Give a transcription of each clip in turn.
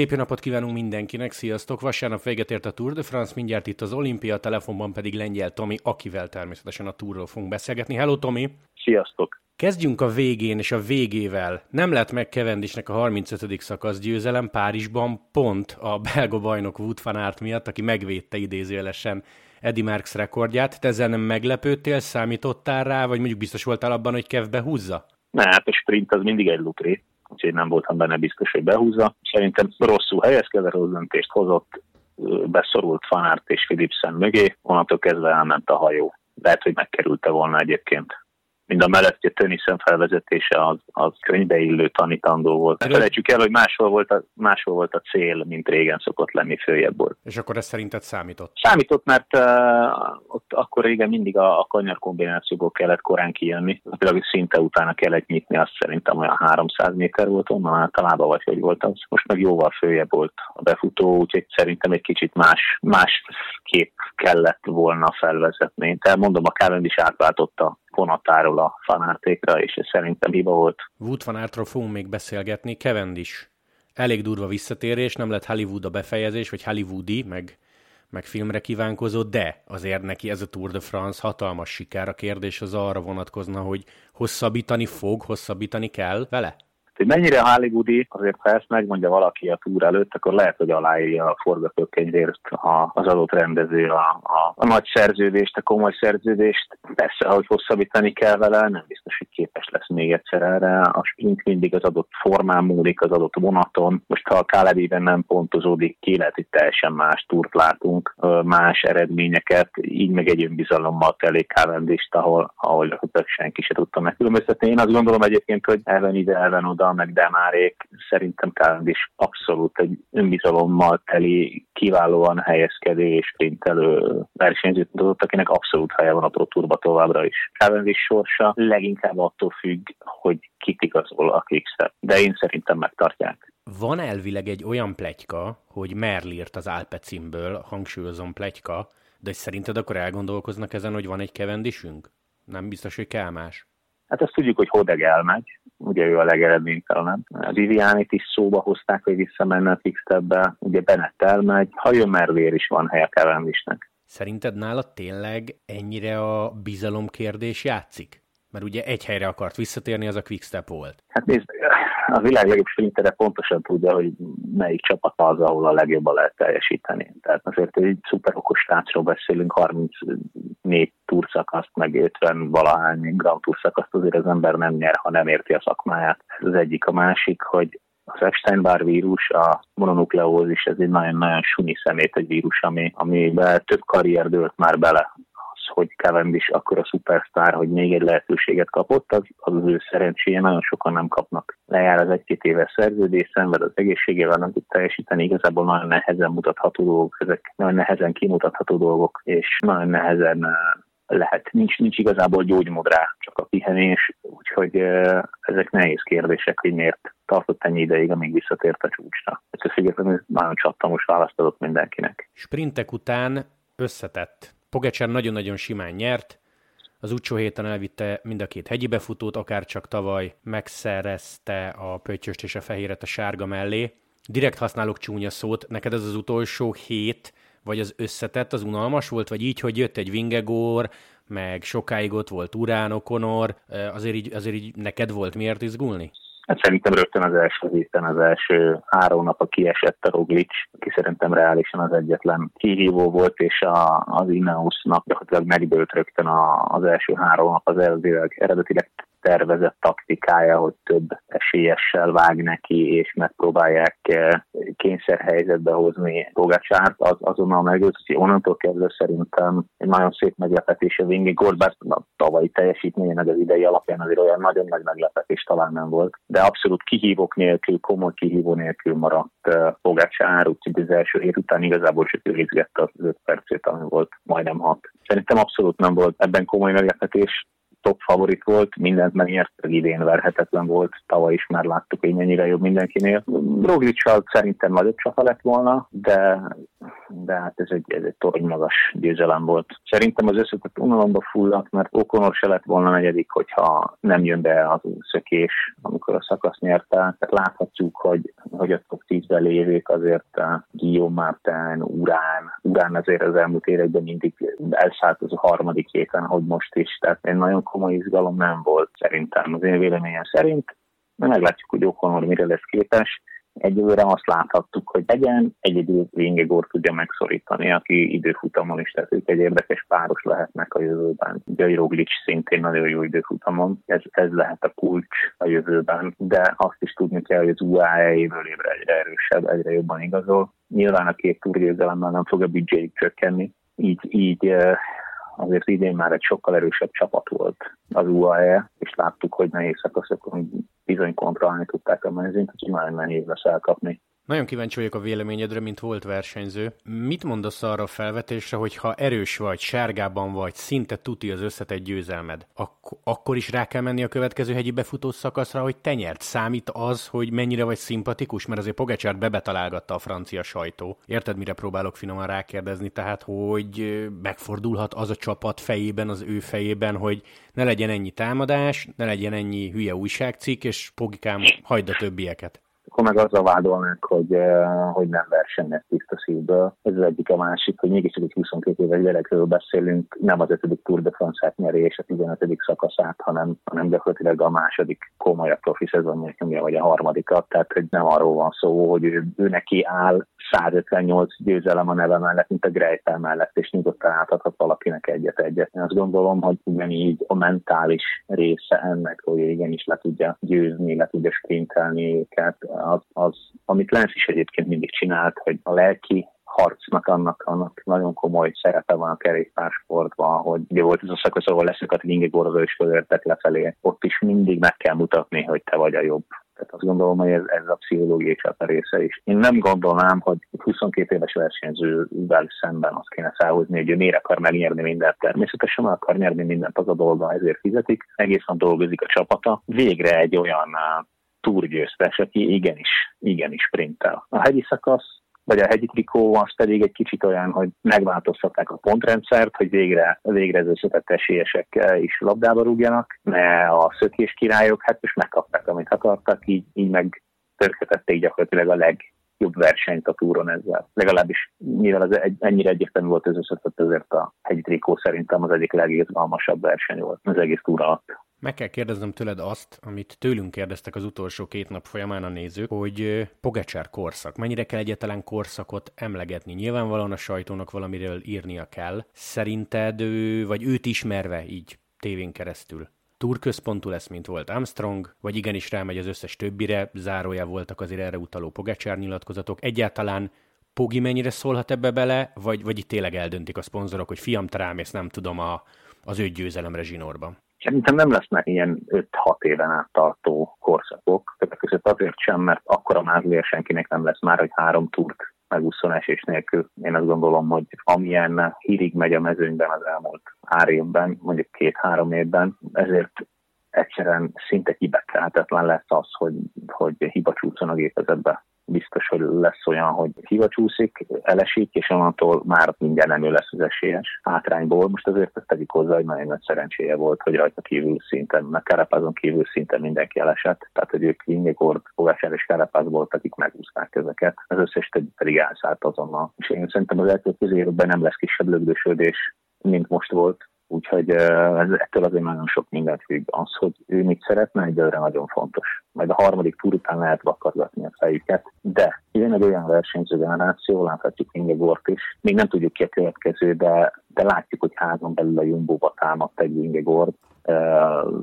Szép napot kívánunk mindenkinek, sziasztok! Vasárnap véget ért a Tour de France, mindjárt itt az Olimpia, telefonban pedig Lengyel Tomi, akivel természetesen a Tourról fogunk beszélgetni. Hello Tomi! Sziasztok! Kezdjünk a végén és a végével. Nem lett meg Kevendisnek a 35. szakasz győzelem Párizsban pont a belga bajnok Wout van Aert miatt, aki megvédte idézőjelesen Eddie Merckx rekordját. Te ezzel nem meglepődtél, számítottál rá, vagy mondjuk biztos voltál abban, hogy Kev behúzza? Ne, hát a sprint az mindig egy lukri úgyhogy nem voltam benne biztos, hogy behúzza. Szerintem rosszul helyezkedett, rossz döntést hozott, beszorult Fanárt és Philipsen mögé, onnantól kezdve elment a hajó. Lehet, hogy megkerülte volna egyébként mind a a Tönnissen felvezetése az, az könyvbeillő tanítandó volt. Ne felejtsük el, hogy máshol volt, a, máshol volt a cél, mint régen szokott lenni följebb volt. És akkor ez szerinted számított? Számított, mert uh, ott akkor régen mindig a, a kanyar kombinációból kellett korán kijönni. Például szinte utána kellett nyitni, azt szerintem olyan 300 méter volt onnan általában, vagy hogy volt az. Most meg jóval följebb volt a befutó, úgyhogy szerintem egy kicsit más, más kép kellett volna felvezetni. Tehát mondom, a Cavendish is átváltotta vonatáról a fanártékra, és ez szerintem hiba volt. Wood fanártról fogunk még beszélgetni, Cavendish. Elég durva visszatérés, nem lett Hollywood a befejezés, vagy Hollywoodi, meg, meg filmre kívánkozó, de azért neki ez a Tour de France hatalmas siker. A kérdés az arra vonatkozna, hogy hosszabbítani fog, hosszabbítani kell vele? Hogy mennyire hollywoodi, azért ha ezt megmondja valaki a túr előtt, akkor lehet, hogy aláírja a forgatókönyvért az adott rendező a, a, a nagy szerződést, a komoly szerződést. Persze, hogy hosszabbítani kell vele, nem biztos, hogy képes lesz még egyszer erre. A sprint mindig az adott formán múlik, az adott vonaton. Most ha a Kálediben nem pontozódik ki, lehet, hogy teljesen más túrt látunk, más eredményeket, így meg egy önbizalommal telik Cavendish-t, ahol, ahol senki se tudta megkülönböztetni. Én azt gondolom egyébként, hogy elven ide, elven oda meg Demárék szerintem is abszolút egy önbizalommal teli, kiválóan helyezkedő és sprintelő versenyzőt mutatott, akinek abszolút helye van a Pro Tourba továbbra is. Cavendish sorsa leginkább attól függ, hogy kik igazol a Quickstep, de én szerintem megtartják. Van elvileg egy olyan pletyka, hogy Merlirt az Alpecimből, hangsúlyozom pletyka, de szerinted akkor elgondolkoznak ezen, hogy van egy kevendisünk? Nem biztos, hogy kell más. Hát azt tudjuk, hogy Hodeg elmegy, ugye ő a legeredménytelenebb. A Vivianit is szóba hozták, hogy visszamenne a Quickstepbe, ugye Bennett elmegy, ha jön Mervér is van helye Cavendish-nek. Szerinted nála tényleg ennyire a bizalom kérdés játszik? Mert ugye egy helyre akart visszatérni, az a Quickstep volt. Hát nézd, a világ legjobb sprintere pontosan tudja, hogy melyik csapat az, ahol a legjobban lehet teljesíteni. Tehát azért egy szuper okos srácról beszélünk, 34 túrszakaszt, meg 50 valahány Grand túrszakaszt azért az ember nem nyer, ha nem érti a szakmáját. Ez az egyik. A másik, hogy az Epstein-Barr vírus, a mononukleózis, ez egy nagyon-nagyon sunyi szemét egy vírus, ami, amiben több karrier dőlt már bele hogy Cavendish akkor a szupersztár, hogy még egy lehetőséget kapott, az, az az ő szerencséje, nagyon sokan nem kapnak. Lejár az egy-két éves szerződés, szenved az egészségével, nem tud teljesíteni, igazából nagyon nehezen mutatható dolgok, ezek nagyon nehezen kimutatható dolgok, és nagyon nehezen eh, lehet, nincs, nincs igazából gyógymód rá, csak a pihenés, úgyhogy ezek nehéz kérdések, hogy miért tartott ennyi ideig, amíg visszatért a csúcsra. Ezt függetlenül nagyon csattamos választ adott mindenkinek. Sprintek után összetett Pogacsár nagyon-nagyon simán nyert, az utcsó héten elvitte mind a két hegyi befutót, akár csak tavaly megszerezte a pöttyöst és a fehéret a sárga mellé. Direkt használok csúnya szót, neked ez az utolsó hét, vagy az összetett, az unalmas volt, vagy így, hogy jött egy Vingegor, meg sokáig ott volt Urán, Okonor, azért így, azért így neked volt miért izgulni? Hát szerintem rögtön az első héten, az első három nap a kiesett a Roglic, aki szerintem reálisan az egyetlen kihívó volt, és a, az Ineosnak gyakorlatilag megdőlt rögtön a, az első három nap az eredetileg, eredetileg tervezett taktikája, hogy több esélyessel vág neki, és megpróbálják eh, kényszerhelyzetbe hozni Bogacsárt, az azonnal hogy onnantól kezdve szerintem egy nagyon szép meglepetés a Vingigord, bár a tavalyi teljesítménye meg az idei alapján azért olyan nagyon nagy meglepetés talán nem volt, de abszolút kihívók nélkül, komoly kihívó nélkül maradt eh, úgyhogy az első hét után igazából csak ő az 5 percét, ami volt majdnem 6. Szerintem abszolút nem volt ebben komoly meglepetés, top favorit volt, mindent megnyert, idén verhetetlen volt, tavaly is már láttuk, hogy mennyire jobb mindenkinél. Roglic szerintem nagyobb csata lett volna, de de hát ez egy, ez egy torony magas győzelem volt. Szerintem az összetett unalomba fulladt, mert Okonor se lett volna negyedik, hogyha nem jön be az szökés, amikor a szakasz nyerte. Tehát láthatjuk, hogy, hogy a top 10-ben lévők azért uh, Guillaume Martin, Urán, Urán azért az elmúlt években mindig elszállt az a harmadik héten, hogy most is. Tehát egy nagyon komoly izgalom nem volt szerintem az én véleményem szerint. Meglátjuk, hogy Okonor mire lesz képes egyelőre azt láthattuk, hogy legyen, egyedül Vingegor tudja megszorítani, aki időfutamon is, tehát ők egy érdekes páros lehetnek a jövőben. Ugye Roglic szintén nagyon jó időfutamon, ez, ez lehet a kulcs a jövőben, de azt is tudni kell, hogy az UAE évről évre egyre erősebb, egyre jobban igazol. Nyilván a két túrgyőzelemmel nem fog a büdzséig csökkenni, így, így eh, azért idén már egy sokkal erősebb csapat volt az UAE, és láttuk, hogy nehéz szakaszokon bizony kontrollálni tudták a mezőnyt, úgyhogy már nehéz lesz elkapni. Nagyon kíváncsi vagyok a véleményedre, mint volt versenyző. Mit mondasz arra a felvetésre, hogy ha erős vagy, sárgában vagy, szinte tuti az összetett győzelmed, ak- akkor is rá kell menni a következő hegyi befutó szakaszra, hogy te nyert. Számít az, hogy mennyire vagy szimpatikus, mert azért Pogacsárt bebetalálgatta a francia sajtó. Érted, mire próbálok finoman rákérdezni? Tehát, hogy megfordulhat az a csapat fejében, az ő fejében, hogy ne legyen ennyi támadás, ne legyen ennyi hülye újságcikk, és Pogikám hagyd a többieket akkor meg azzal vádolnak, hogy, eh, hogy nem versenyez tiszta szívből. Ez az egyik a másik, hogy mégiscsak egy 22 éves gyerekről beszélünk, nem az 5. Tour de France-át nyeri és a 15. szakaszát, hanem, hanem gyakorlatilag a második komolyabb profi szezonja, vagy a harmadikat, tehát hogy nem arról van szó, hogy ő, ő neki áll 158 győzelem a neve mellett, mint a Greipel mellett, és nyugodtan átadhat valakinek egyet-egyet. Én azt gondolom, hogy ugyanígy a mentális része ennek, hogy igenis le tudja győzni, le tudja sprintelni őket, az, az amit Lenz is egyébként mindig csinált, hogy a lelki harcnak annak, annak nagyon komoly szerepe van a kerékpársportban, hogy ugye volt ez a szakasz, ahol leszakadt Vingegaard és fölértek lefelé, ott is mindig meg kell mutatni, hogy te vagy a jobb. Tehát azt gondolom, hogy ez, ez a pszichológiai csata része is. Én nem gondolnám, hogy 22 éves versenyzővel szemben azt kéne felhozni, hogy ő miért akar megnyerni mindent. Természetesen meg akar nyerni mindent, az a dolga, ezért fizetik. Egészen dolgozik a csapata. Végre egy olyan uh, túrgyőztes, aki igenis, igenis sprintel. A hegyi szakasz vagy a hegyi trikó az pedig egy kicsit olyan, hogy megváltoztatták a pontrendszert, hogy végre, végre az összetett esélyesek is labdába rúgjanak, mert a szökés királyok hát most megkapták, amit akartak, így, így meg törketették gyakorlatilag a legjobb versenyt a túron ezzel. Legalábbis mivel az egy, ennyire egyértelmű volt az összetett, ezért a hegyi trikó szerintem az egyik legizgalmasabb verseny volt az egész túra alatt. Meg kell kérdeznem tőled azt, amit tőlünk kérdeztek az utolsó két nap folyamán a nézők, hogy Pogacsár korszak. Mennyire kell egyetlen korszakot emlegetni? Nyilvánvalóan a sajtónak valamiről írnia kell. Szerinted ő, vagy őt ismerve így tévén keresztül, túrközpontú lesz, mint volt Armstrong, vagy igenis rámegy az összes többire, zárója voltak azért erre utaló Pogacsár nyilatkozatok. Egyáltalán Pogi mennyire szólhat ebbe bele, vagy, vagy itt tényleg eldöntik a szponzorok, hogy fiam, te rámész, nem tudom, a, az ő győzelemre zsinórban? Szerintem nem lesznek ilyen 5-6 éven át tartó korszakok, többek között azért sem, mert akkora mázlia senkinek nem lesz már, hogy három túrt megúszon esés nélkül. Én azt gondolom, hogy amilyen hírig megy a mezőnyben az elmúlt pár évben, mondjuk két-három évben, ezért egyszerűen szinte kibekelhetetlen lesz az, hogy, hogy hiba csúszon a gépezetbe biztos, hogy lesz olyan, hogy hiva csúszik, elesik, és onnantól már mindjárt nem ő lesz az esélyes hátrányból. Most azért ezt tegyük hozzá, hogy nagyon nagy szerencséje volt, hogy rajta kívül szinten, meg Kerepázon kívül szinten mindenki elesett. Tehát, hogy ők Vingegord, Fogásár és volt, akik megúzták ezeket. Az összes többi pedig elszállt azonnal. És én szerintem az elkövetkező nem lesz kisebb lögdösödés, mint most volt Úgyhogy ez, ettől azért nagyon sok mindent függ. Az, hogy ő mit szeretne, egyelőre nagyon fontos. Majd a harmadik túr után lehet vakargatni a fejüket. De jön egy olyan versenyző generáció, láthatjuk Ingegort is. Még nem tudjuk ki a következő, de, de látjuk, hogy házon belül a Jumbo-ba támadt egy Ingegord.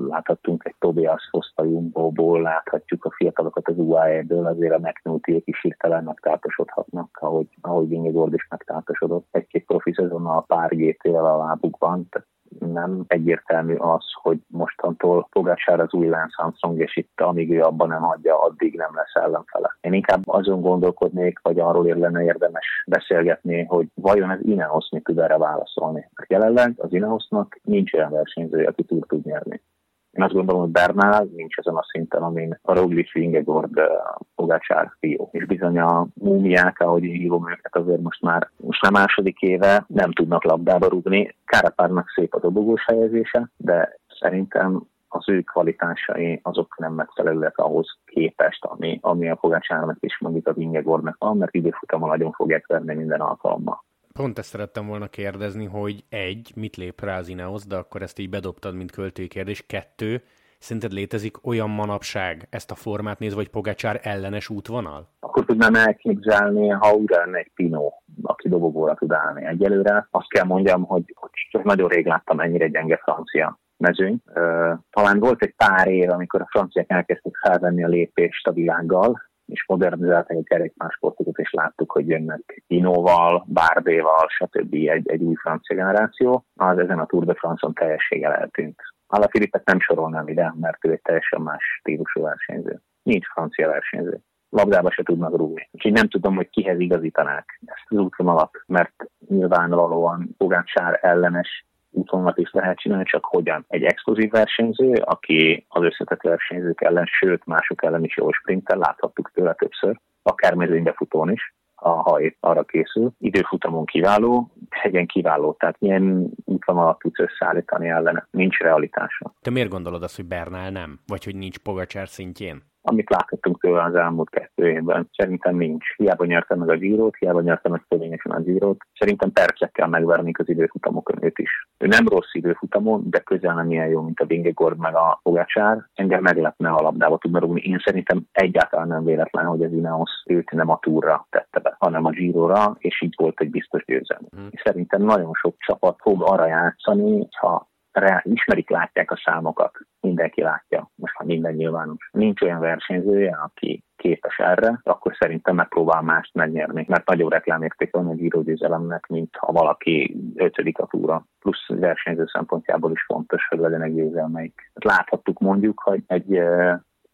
Láthattunk egy Tobias Foszt a Jumbo-ból, láthatjuk a fiatalokat az UAE-ből, azért a McNulty is hirtelen megtártosodhatnak, ahogy, ahogy Ingegord is megtártosodott. Egy-két profi szezonnal pár GT-vel a lábukban, tehát nem egyértelmű az, hogy mostantól Pogácsár az új Lance Armstrong, és itt amíg ő abban nem adja, addig nem lesz ellenfele. Én inkább azon gondolkodnék, vagy arról lenne érdemes beszélgetni, hogy vajon az Ineos mit tud erre válaszolni. Mert jelenleg az Ineosnak nincs olyan versenyző, aki túl tud nyerni Én azt gondolom, hogy Bernál nincs ezen a szinten, amin a Roglic, Vingegord, Pogácsár, Fió. És bizony a múmiák, ahogy én hívom őket, azért most már, most már második éve nem tudnak labdába rúgni. Kárapárnak szép a dobogós helyezése, de szerintem az ő kvalitásai azok nem megfelelőek ahhoz képest, ami, ami a Pogácsárnak is mondjuk a Vingegornak van, mert időfutamon nagyon fogják verni minden alkalommal. Pont ezt szerettem volna kérdezni, hogy egy, mit lép rá az Ineos, de akkor ezt így bedobtad, mint költői kérdés. Kettő, szerinted létezik olyan manapság ezt a formát nézve, vagy Pogácsár ellenes útvonal? Akkor tudnám elképzelni, ha újra lenne egy Pino, aki dobogóra tud állni. Egyelőre azt kell mondjam, hogy, hogy csak nagyon rég láttam ennyire gyenge francia mezőny. Talán volt egy pár év, amikor a franciák elkezdték felvenni a lépést a világgal, és modernizálták a kerékpársportokat, és láttuk, hogy jönnek Inóval, Bárdéval, stb. egy, egy új francia generáció, az ezen a Tour de France-on teljességgel eltűnt. Filipet nem sorolnám ide, mert ő egy teljesen más stílusú versenyző. Nincs francia versenyző. Labdába se tudnak rúgni. Úgyhogy nem tudom, hogy kihez igazítanák ezt az útvonalat, mert nyilvánvalóan Pogácsár ellenes útvonalat is lehet csinálni, csak hogyan. Egy exkluzív versenyző, aki az összetett versenyzők ellen, sőt mások ellen is jól sprintel, láthattuk tőle többször, akár mezőnybefutón is, ha épp arra készül. Időfutamon kiváló, hegyen kiváló, tehát milyen útvonalat tudsz összeállítani ellene. Nincs realitása. Te miért gondolod azt, hogy Bernál nem? Vagy hogy nincs Pogacsár szintjén? Amit láthatunk tőle az elmúlt kettő évben. Szerintem nincs. Hiába nyerte meg a Girot, hiába nyerte meg fölényesen a Girot. Szerintem percekkel megverni az időfutamokon őt is. Ő nem rossz időfutamon, de közel nem ilyen jó, mint a Vingegord meg a Pogacsár. Engem meglepne, ha a labdába tudna rúgni. Én szerintem egyáltalán nem véletlen, hogy az Ineos őt nem a túra tette be, hanem a Girora, és így volt egy biztos győzelem. Mm. Szerintem nagyon sok csapat fog arra játszani, ha rá, ismerik, látják a számokat, mindenki látja, most már minden nyilvános. Nincs olyan versenyzője, aki képes erre, akkor szerintem megpróbál mást megnyerni, mert nagyobb reklámérték van egy írógyőzelemnek, mint ha valaki ötödik a túra. Plusz versenyző szempontjából is fontos, hogy legyenek győzelmeik. Láthattuk mondjuk, hogy egy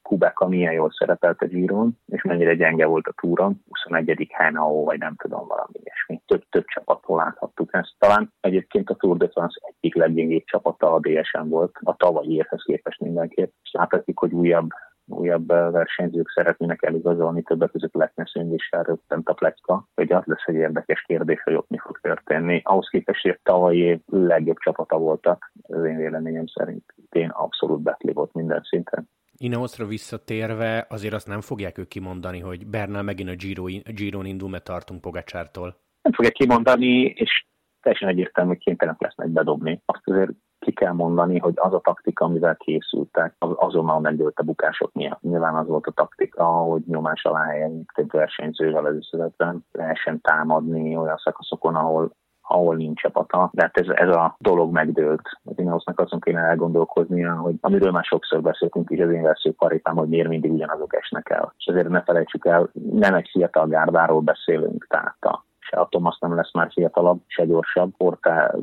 Kubeka milyen jól szerepelt a Giron, és mennyire gyenge volt a túron, 21. helyen, vagy nem tudom, valami ilyesmi. Több, több csapattól láthattuk ezt. Talán egyébként a Tour de France egyik leggyengébb csapata a DSM volt, a tavalyi évhez képest mindenképp. És láthatjuk, hogy újabb újabb versenyzők szeretnének eligazolni, többek között Lekneszünk is rögtent a plecka, hogy az lesz egy érdekes kérdés, hogy ott mi fog történni. Ahhoz képest, hogy tavalyi év legjobb csapata voltak, az én véleményem szerint én abszolút betli volt minden szinten. Ineosra visszatérve azért azt nem fogják ők kimondani, hogy Bernal megint a Giro, Giron indul, mert tartunk Pogacsártól. Nem fogják kimondani, és teljesen egyértelmű, hogy kénytelenek lesznek bedobni. Azt azért ki kell mondani, hogy az a taktika, amivel készültek, az azonnal megdőlt a bukások miatt. Nyilván az volt a taktika, hogy nyomás alá helyezni több versenyzővel az összevetben, lehessen támadni olyan szakaszokon, ahol ahol nincs csapata, de hát ez, ez a dolog megdőlt. Az Ineosnak azon kéne elgondolkoznia, hogy amiről már sokszor beszéltünk is az én paripám, hogy miért mindig ugyanazok esnek el. És ezért ne felejtsük el, nem egy fiatal gárdáról beszélünk, tehát a, se a Thomas nem lesz már fiatalabb, se gyorsabb, Porta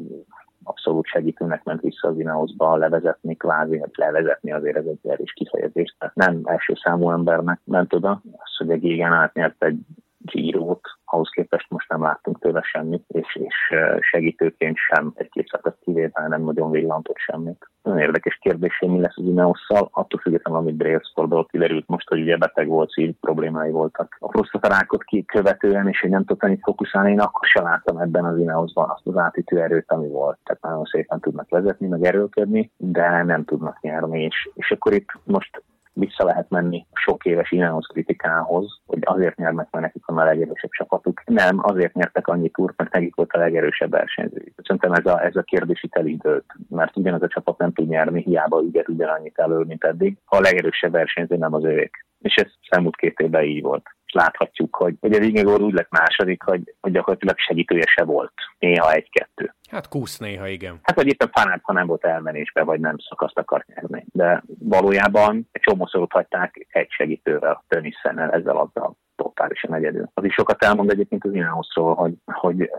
abszolút segítőnek ment vissza az Ineosba levezetni, kvázi, hogy levezetni azért ez egy erős kifejezés. Tehát nem első számú embernek ment oda, az, hogy a Gégen átnyert egy Giro-t, ahhoz képest most nem láttunk tőle semmit, és, és segítőként sem egy-két kivétel nem nagyon villantott semmit. Nagyon érdekes kérdés, hogy mi lesz az Ineosszal, attól függetlenül, amit Brailsfordból kiderült most, hogy ugye beteg volt, szív problémái voltak. A prostatarákot ki követően, és hogy nem tudta annyit fókuszálni, én akkor sem láttam ebben az Ineoszban azt az átítő erőt, ami volt. Tehát nagyon szépen tudnak vezetni, meg erőlködni, de nem tudnak nyerni, és, és akkor itt most vissza lehet menni sok éves Ineos kritikához, hogy azért nyernek, mert nekik van a legerősebb csapatuk. Nem, azért nyertek annyi túrt, mert nekik volt a legerősebb versenyző. Szerintem ez a, ez a kérdés itt elidőlt, mert ugyanaz a csapat nem tud nyerni, hiába ügyet ugyanannyit elő, mint eddig, a legerősebb versenyző nem az övék. És ez elmúlt két évben így volt láthatjuk, hogy, hogy a Vigegor úgy lett második, hogy, hogy gyakorlatilag segítője se volt. Néha egy-kettő. Hát kúsz néha, igen. Hát vagy éppen fanát, ha nem volt elmenésbe, vagy nem szakaszt akart nyerni. De valójában egy csomószor hagyták egy segítővel, Tönnisszennel, ezzel azzal totálisan egyedül. Az is sokat elmond egyébként az Ineosról, hogy, hogy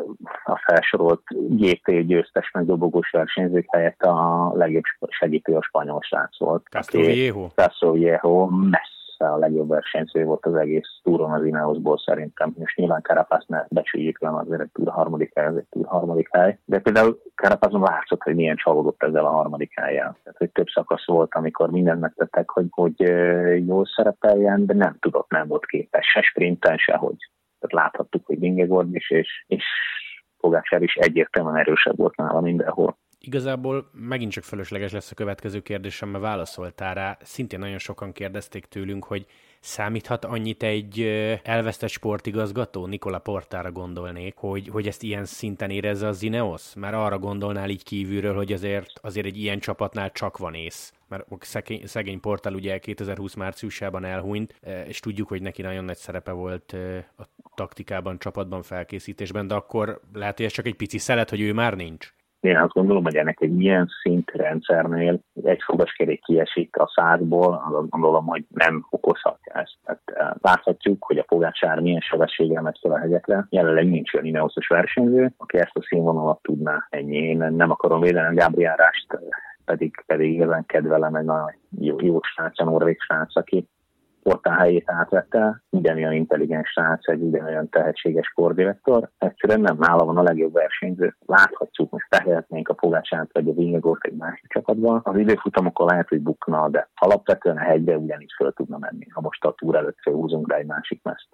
a felsorolt GT győztes meg dobogós versenyzők helyett a legjobb segítő a spanyol srác volt. Castro Viejo. Castro Viejo messze messze a legjobb versenyző volt az egész túron az Ineosból szerintem. És nyilván ne becsüljük le, azért egy túr harmadik hely, ez egy túr harmadik hely. De például Carapazon látszott, hogy milyen csalódott ezzel a harmadik helyen. Tehát, hogy több szakasz volt, amikor mindent megtettek, hogy, hogy jól szerepeljen, de nem tudott, nem volt képes se sprinten, sehogy. Tehát láthattuk, hogy Vingegord is, és, és Pogácsár is egyértelműen erősebb volt nála mindenhol. Igazából megint csak fölösleges lesz a következő kérdésem, mert válaszoltál rá. Szintén nagyon sokan kérdezték tőlünk, hogy számíthat annyit egy elvesztett sportigazgató, Nikola Portára gondolnék, hogy, hogy ezt ilyen szinten érezze az Ineos? Mert arra gondolnál így kívülről, hogy azért, azért egy ilyen csapatnál csak van ész mert szegény, szegény portál ugye 2020 márciusában elhunyt, és tudjuk, hogy neki nagyon nagy szerepe volt a taktikában, csapatban, felkészítésben, de akkor lehet, hogy ez csak egy pici szelet, hogy ő már nincs. Én azt gondolom, hogy ennek egy ilyen szintrendszernél egy fogaskerék kiesik a százból, azt gondolom, hogy nem okozhatja ezt. Tehát eh, láthatjuk, hogy a Pogácsár milyen sebességgel megy fel a hegyekre. Jelenleg nincs olyan ineoszos versenyző, aki ezt a színvonalat tudná ennyi. Én nem akarom védeni Gábriárást, eh, pedig, pedig igazán kedvelem egy nagyon jó, jó srác, a norvég srác, aki a helyét átvette, ugyanolyan intelligens srác, egy ugyanolyan tehetséges kordirektor. Egyszerűen nem nála van a legjobb versenyző. Láthatjuk, most tehetnénk a Pogácsát vagy a Vingegort egy másik csapatban. Az időfutamokon lehet, hogy bukna, de alapvetően a hegybe ugyanígy föl tudna menni, ha most a túr előtt húzunk rá egy másik meszt.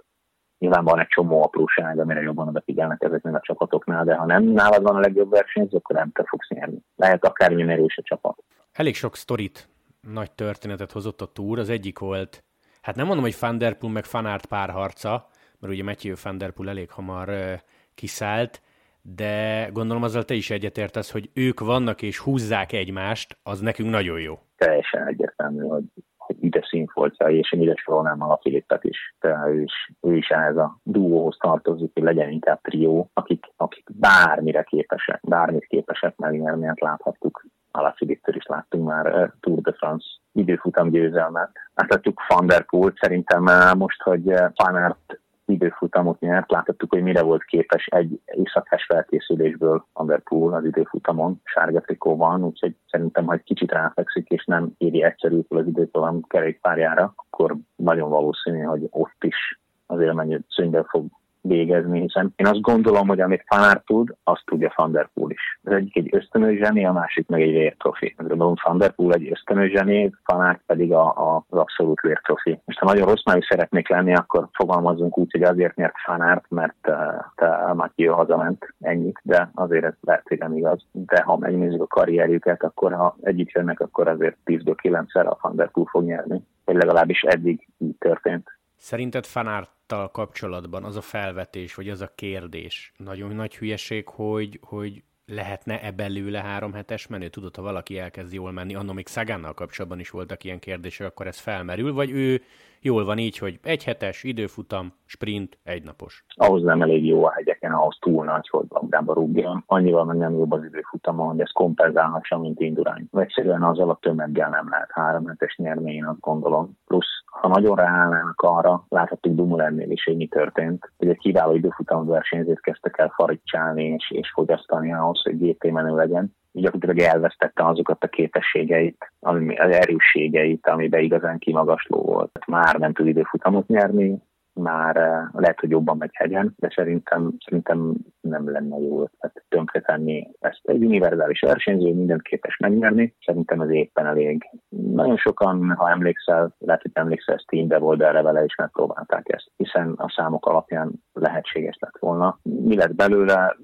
Nyilván van egy csomó apróság, amire jobban odafigyelnek ezeknél a csapatoknál, de ha nem nálad van a legjobb versenyző, akkor nem te fogsz nyerni. Lehet akármilyen erős a csapat. Elég sok sztorit, nagy történetet hozott a túr. Az egyik volt hát nem mondom, hogy Van meg Fanart párharca, mert ugye Matthew Van Der Poel elég hamar uh, kiszállt, de gondolom azzal te is egyetértesz, hogy ők vannak és húzzák egymást, az nekünk nagyon jó. Teljesen egyértelmű, hogy, hogy ide színfoltja, és én ide sorolnám a Filippet is. Tehát ő is, ő is ehhez a duóhoz tartozik, hogy legyen inkább trió, akik, akik bármire képesek, bármit képesek megnyerni, hát láthattuk Alaphilipptől is láttunk már Tour de France időfutam győzelmet. Láthatjuk Van der Poel, szerintem most, hogy Panert időfutamot nyert, láthattuk, hogy mire volt képes egy éjszakás felkészülésből Poel az időfutamon, sárga van, úgyhogy szerintem, ha egy kicsit ráfekszik, és nem éri egyszerű az időfutam kerékpárjára, akkor nagyon valószínű, hogy ott is az élmennyi szönyvel fog végezni, hiszen én azt gondolom, hogy amit Fanár tud, azt tudja Van der Poel is. Az egyik egy ösztönös zseni, a másik meg egy vértrofi. Gondolom Van der Poel egy ösztönös zseni, Fanár pedig a, a, az abszolút vértrofi. Most ha nagyon rossz májú szeretnék lenni, akkor fogalmazunk úgy, hogy azért nyert Fanárt, mert uh, te Mathieu hazament ennyit, de azért ez lehet, hogy nem igaz. De ha megnézzük a karrierjüket, akkor ha együtt jönnek, akkor azért 10-ből 9-szer a Van fog nyerni. Vagy legalábbis eddig így történt. Szerinted Fanárttal kapcsolatban az a felvetés, vagy az a kérdés nagyon nagy hülyeség, hogy, hogy lehetne-e belőle három hetes menő? Tudod, ha valaki elkezd jól menni, annak még Szagánnal kapcsolatban is voltak ilyen kérdések, akkor ez felmerül, vagy ő jól van így, hogy egy hetes, időfutam, sprint, egynapos. Ahhoz nem elég jó a hegyeken, ahhoz túl nagy, hogy labdába rúgjon. Annyival meg nem jobb az időfutamon, hogy ez kompenzálhassa, mint indurány. Egyszerűen az alatt tömeggel nem lehet három hetes nyerni, azt gondolom. Plusz, ha nagyon ráállnának arra, láthattuk Dumulennél is, hogy mi történt, hogy egy kiváló időfutam versenyzőt kezdtek el faricsálni és, és fogyasztani ahhoz, hogy GT menő legyen gyakorlatilag elvesztette azokat a képességeit, az erősségeit, amiben igazán kimagasló volt. Már nem tud időfutamot nyerni, már eh, lehet, hogy jobban megy hegyen, de szerintem, szerintem nem lenne jó ötlet tönkretenni ezt. Egy univerzális versenyző, mindent képes megnyerni, szerintem ez éppen elég. Nagyon sokan, ha emlékszel, lehet, hogy emlékszel, Steambe volt, erre vele is megpróbálták ezt, hiszen a számok alapján lehetséges lett volna. Mi lett belőle?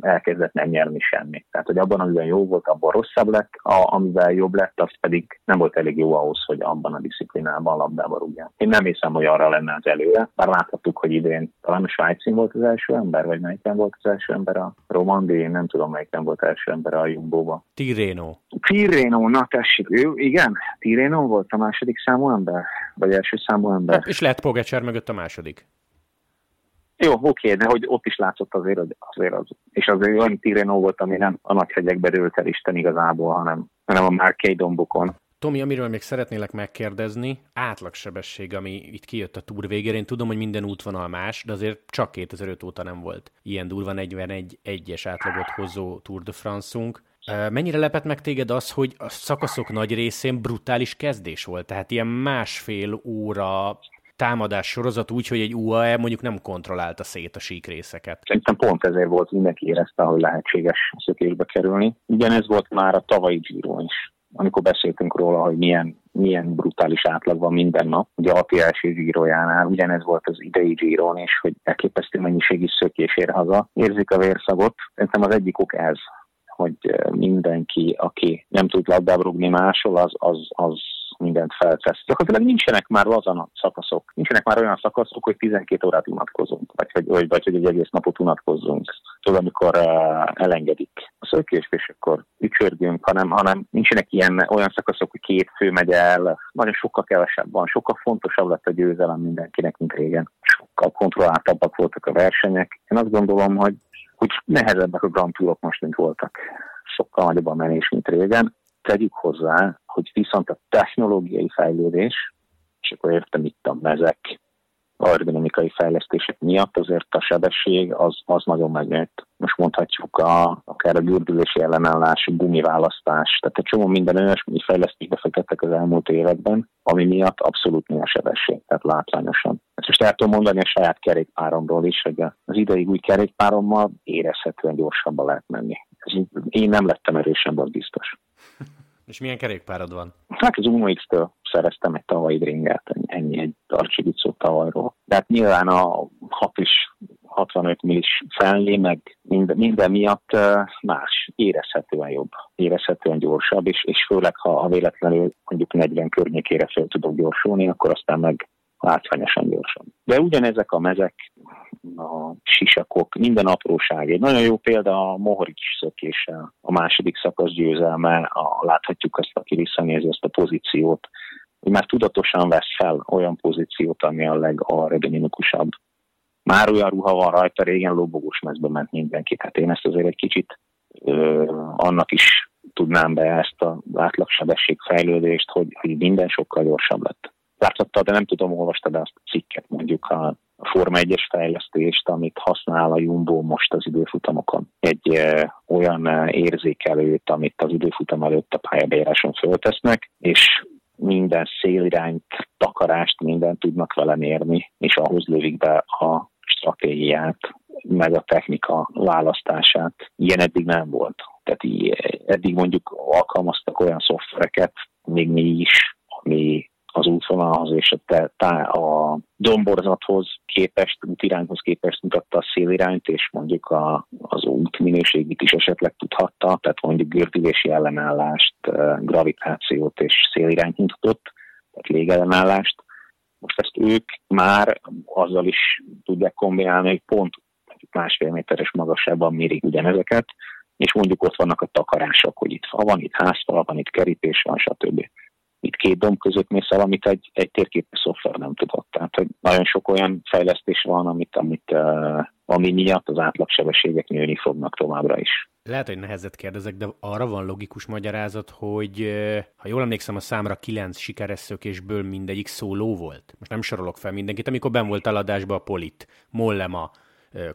Elkezdett nem nyerni semmit. Tehát, hogy abban, amiben jó volt, abban rosszabb lett, a, amivel jobb lett, az pedig nem volt elég jó ahhoz, hogy abban a disziplinában labdába rúgja. Én nem hiszem, hogy arra lenne az előre. Bár láthattuk, hogy idén talán a Svájcin volt az első ember, vagy melyiken volt az első ember a Romandi, én nem tudom, melyiken volt az első ember a Jumbo-ba. Tirreno. Tirreno, na tessék, ő, igen, Tirreno volt a második számú ember, vagy első számú ember. Hát, és lehet Pogacar mögött a második. Jó, oké, de hogy ott is látszott azért, azért az, és azért olyan Tirreno volt, ami nem a nagy hegyekbe dőlt el Isten igazából, hanem, hanem a Márkei dombokon. Tomi, amiről még szeretnélek megkérdezni, átlagsebesség, ami itt kijött a túr végére. Én tudom, hogy minden útvonal más, de azért csak 2005 óta nem volt ilyen durva 41 egyes átlagot hozó Tour de France-unk. Mennyire lepett meg téged az, hogy a szakaszok nagy részén brutális kezdés volt? Tehát ilyen másfél óra támadás sorozat úgy, hogy egy UAE mondjuk nem kontrollálta szét a síkrészeket. Szerintem pont ezért volt, mindenki érezte, hogy lehetséges szökésbe kerülni. Ugyanez volt már a tavalyi Giro is amikor beszéltünk róla, hogy milyen, milyen brutális átlag van minden nap. Ugye a első zsírójánál ugyanez volt az idei zsíron is, hogy elképesztő mennyiségű szökés ér haza. Érzik a vérszagot. Szerintem az egyik ok ez, hogy mindenki, aki nem tud labdába rúgni máshol, az, az, az mindent feltesz. Gyakorlatilag nincsenek már lazan szakaszok. Nincsenek már olyan szakaszok, hogy 12 órát unatkozunk, vagy hogy, vagy, vagy hogy egy egész napot unatkozzunk. Tudod, amikor uh, elengedik a szökést, és akkor ücsörgünk, hanem, hanem nincsenek ilyen olyan szakaszok, hogy két fő megy el, nagyon sokkal kevesebb van, sokkal fontosabb lett a győzelem mindenkinek, mint régen. Sokkal kontrolláltabbak voltak a versenyek. Én azt gondolom, hogy hogy nehezebbek a Grand Tourok most, mint voltak. Sokkal nagyobb a menés, mint régen. Tegyük hozzá, hogy viszont a technológiai fejlődés, és akkor értem itt a mezek, aerodinamikai fejlesztések miatt azért a sebesség az, az nagyon megnőtt. Most mondhatjuk a, akár a gördülési ellenállás, gumiválasztás, tehát egy csomó minden olyasmi fejlesztésbe fektettek az elmúlt években, ami miatt abszolút nő a sebesség, tehát látványosan. Ezt most el tudom mondani a saját kerékpáromról is, hogy az idei új kerékpárommal érezhetően gyorsabban lehet menni. Én nem lettem erősebb, az biztos. És milyen kerékpárod van? Hát az Uno X-től szereztem egy tavalyi ringert, ennyi egy Darcsivicó tavalyról. De hát nyilván a 6 is 65 millis felné, meg minden, minden miatt más, érezhetően jobb, érezhetően gyorsabb, és, és főleg, ha, ha véletlenül mondjuk 40 környékére fel tudok gyorsulni, akkor aztán meg látványosan gyorsan. De ugyanezek a mezek, a sisakok, minden apróság. Egy nagyon jó példa a Mohoric szökése, a második szakasz győzelme, a, láthatjuk ezt, aki visszanézi ezt a pozíciót, hogy már tudatosan vesz fel olyan pozíciót, ami a legaerodinamikusabb. Már olyan ruha van rajta, régen lobogós mezbe ment mindenki. Tehát én ezt azért egy kicsit ö, annak is tudnám be ezt az átlagsebesség fejlődést, hogy, hogy minden sokkal gyorsabb lett. Láthatta, de nem tudom, olvastad azt a cikket, mondjuk a Forma 1-es fejlesztést, amit használ a Jumbo most az időfutamokon. Egy olyan érzékelőt, amit az időfutam előtt a pályabejáráson föltesznek, és minden szélirányt, takarást, mindent tudnak vele mérni, és ahhoz lövik be a stratégiát, meg a technika választását. Ilyen eddig nem volt. Tehát eddig mondjuk alkalmaztak olyan szoftvereket, még mi is, ami az útvonalhoz és a, te, tá, a domborzathoz képest, útirányhoz képest mutatta a szélirányt, és mondjuk a, az út minőségét is esetleg tudhatta, tehát mondjuk gördülési ellenállást, gravitációt és szélirányt mutatott, tehát légellenállást. Most ezt ők már azzal is tudják kombinálni, hogy pont másfél méteres magasságban mérik ugyanezeket, és mondjuk ott vannak a takarások, hogy itt fa van, itt házfal van, itt kerítés van, stb itt két domb között mész el, amit egy, egy térképes szoftver nem tudott. Tehát hogy nagyon sok olyan fejlesztés van, amit, amit uh, ami miatt az átlagsebességek nőni fognak továbbra is. Lehet, hogy nehezet kérdezek, de arra van logikus magyarázat, hogy ha jól emlékszem, a számra kilenc sikeres szökésből mindegyik szóló volt. Most nem sorolok fel mindenkit, amikor ben volt eladásba a Polit, Mollema,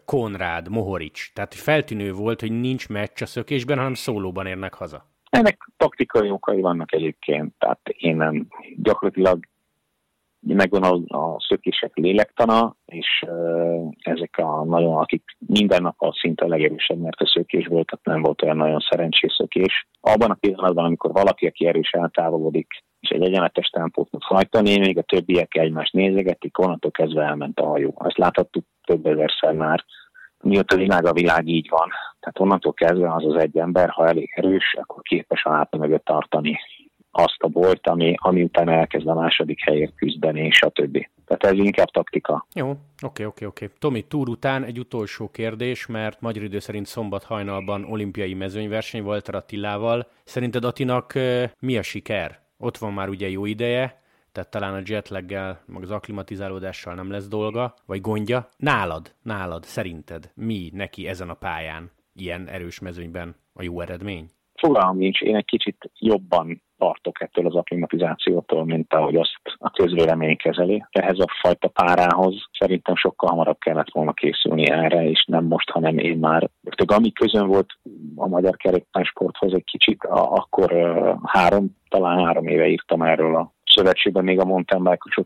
Konrád, Mohorics. Tehát feltűnő volt, hogy nincs meccs a szökésben, hanem szólóban érnek haza. Ennek taktikai okai vannak egyébként, tehát én nem gyakorlatilag megvan a, a szökések lélektana, és uh, ezek a nagyon, akik minden nap a szinte a legerősebb, mert a szökés volt, tehát nem volt olyan nagyon szerencsés szökés. Abban a pillanatban, amikor valaki, aki erős eltávolodik, és egy egyenletes tempót tud hajtani, még a többiek egymást nézegetik, onnantól kezdve elment a hajó. Ezt láthattuk több ezerszer már, mióta világ a világ így van. Tehát onnantól kezdve az az egy ember, ha elég erős, akkor képes a háta mögött tartani azt a bolt, ami, ami utána elkezd a második helyért küzdeni, és a többi. Tehát ez inkább taktika. Jó, oké, oké, oké. Tomi, túr után egy utolsó kérdés, mert magyar idő szerint szombat hajnalban olimpiai mezőnyverseny volt Attilával. Szerinted Atinak mi a siker? Ott van már ugye jó ideje, tehát talán a jetlaggel, meg az aklimatizálódással nem lesz dolga, vagy gondja. Nálad, nálad, szerinted mi neki ezen a pályán, ilyen erős mezőnyben a jó eredmény? Fogalmam nincs, én egy kicsit jobban tartok ettől az aklimatizációtól, mint ahogy azt a közvélemény kezeli. Ehhez a fajta párához szerintem sokkal hamarabb kellett volna készülni erre, és nem most, hanem én már. Tehát ami közön volt a magyar kerékpársporthoz egy kicsit, akkor három, talán három éve írtam erről a szövetségben még a mountain bike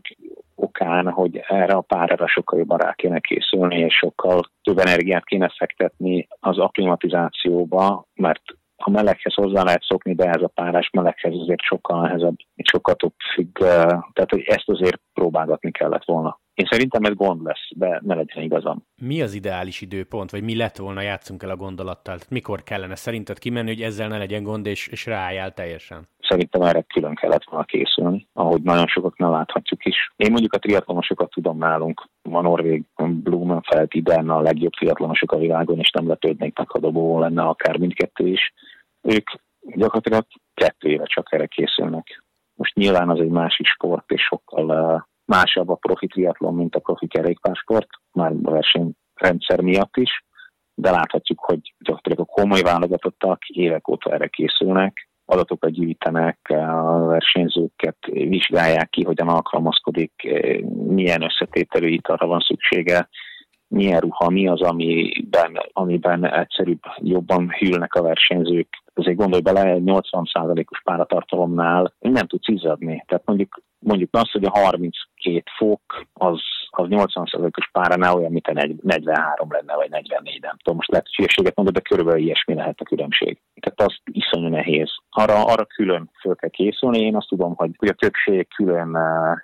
okán, hogy erre a párára sokkal jobban rá kéne készülni, és sokkal több energiát kéne fektetni az akklimatizációba, mert a meleghez hozzá lehet szokni, de ez a párás meleghez azért sokkal nehezebb, sokkal több függ, tehát hogy ezt azért próbálgatni kellett volna. Én szerintem ez gond lesz, de ne legyen igazam. Mi az ideális időpont, vagy mi lett volna, játszunk el a gondolattal? Mikor kellene szerinted kimenni, hogy ezzel ne legyen gond, és, és ráálljál teljesen? Szerintem erre külön kellett volna készülni, ahogy nagyon sokat nem láthatjuk is. Én mondjuk a triatlonosokat tudom nálunk, van Norvég Blumenfeld ide a legjobb triatlonosok a világon, és nem lepődnék meg, ha dobó lenne akár mindkettő is. Ők gyakorlatilag kettő éve csak erre készülnek. Most nyilván az egy másik sport, és sokkal másabb a profi triatlon, mint a profi kerékpársport, már a versenyrendszer miatt is, de láthatjuk, hogy gyakorlatilag a komoly válogatottak évek óta erre készülnek, adatokat gyűjtenek, a versenyzőket vizsgálják ki, hogyan alkalmazkodik, milyen összetételű italra van szüksége, milyen ruha, mi az, amiben, amiben egyszerűbb, jobban hűlnek a versenyzők. Azért gondolj bele, 80%-os páratartalomnál nem tudsz izzadni. Tehát mondjuk mondjuk azt, hogy a 32 fok az, az 80%-os páránál olyan, mint a 43 lenne, vagy 44, nem tudom, most lehet hülyeséget mondod, de körülbelül ilyesmi lehet a különbség. Tehát az iszonyú nehéz. Arra, arra külön föl kell készülni. Én azt tudom, hogy, hogy a többség külön eh,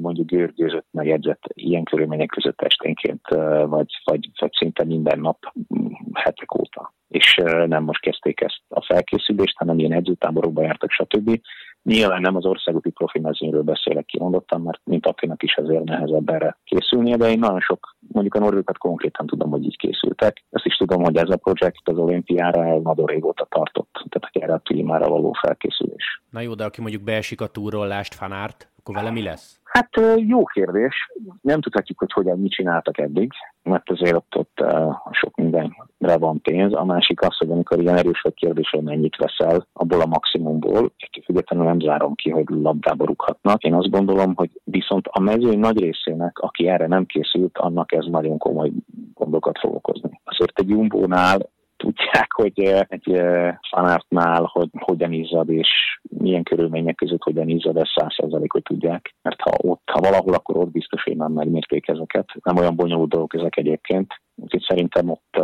mondjuk görgőzött, meg ilyen körülmények között esténként, eh, vagy, vagy, vagy szinte minden nap mm, hetek óta. És eh, nem most kezdték ezt a felkészülést, hanem ilyen edzőtáborokba jártak, stb. Nyilván nem az országúti profi mezőnyről beszélek kimondottan, mert mint akinek is azért nehezebb erre készülnie, de én nagyon sok, mondjuk a norvégokat konkrétan tudom, hogy így készültek. Ezt is tudom, hogy ez a projekt az olimpiára nagyon régóta tartott, tehát erre a klímára való felkészülés. Na jó, de aki mondjuk beesik a túrollást, fanárt, akkor vele mi lesz? Hát jó kérdés. Nem tudhatjuk, hogy hogyan mit csináltak eddig, mert azért ott, ott sok mindenre van pénz. A másik az, hogy amikor ilyen erős vagy hogy mennyit veszel abból a maximumból, függetlenül nem zárom ki, hogy labdába rúghatnak. Én azt gondolom, hogy viszont a mezőny nagy részének, aki erre nem készült, annak ez nagyon komoly gondokat fog okozni. Azért egy Jumbo-nál tudják, hogy egy fanártnál hogy hogyan izzad, és milyen körülmények között hogyan izzad, ezt száz hogy tudják. Mert ha ott, ha valahol, akkor ott biztos, hogy nem megmérték ezeket. Nem olyan bonyolult dolgok ezek egyébként. Úgyhogy szerintem ott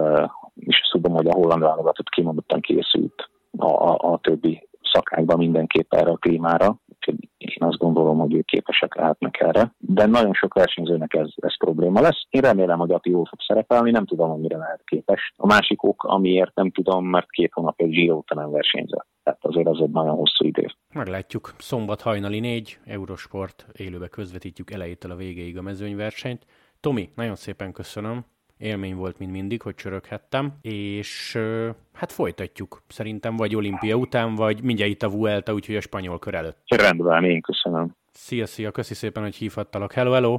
is tudom, hogy a holland válogatott kimondottan készült a, a, a többi szakákban mindenképp erre a klímára. Én azt gondolom, hogy ők képesek lehetnek erre. De nagyon sok versenyzőnek ez, ez probléma lesz. Én remélem, hogy Ati jól fog szerepelni, nem tudom, hogy mire lehet képes. A másik ok, amiért nem tudom, mert két hónapja Giro óta nem versenyzett. Tehát azért az egy nagyon hosszú idő. Meglátjuk. Szombat hajnali négy, Eurosport élőbe közvetítjük elejétől a végéig a mezőnyversenyt. Tomi, nagyon szépen köszönöm élmény volt, mint mindig, hogy csöröghettem, és hát folytatjuk. Szerintem vagy olimpia után, vagy mindjárt itt a Vuelta, úgyhogy a spanyol kör előtt. Rendben, én köszönöm. Szia, szia, köszi szépen, hogy hívhattalak. Hello, hello!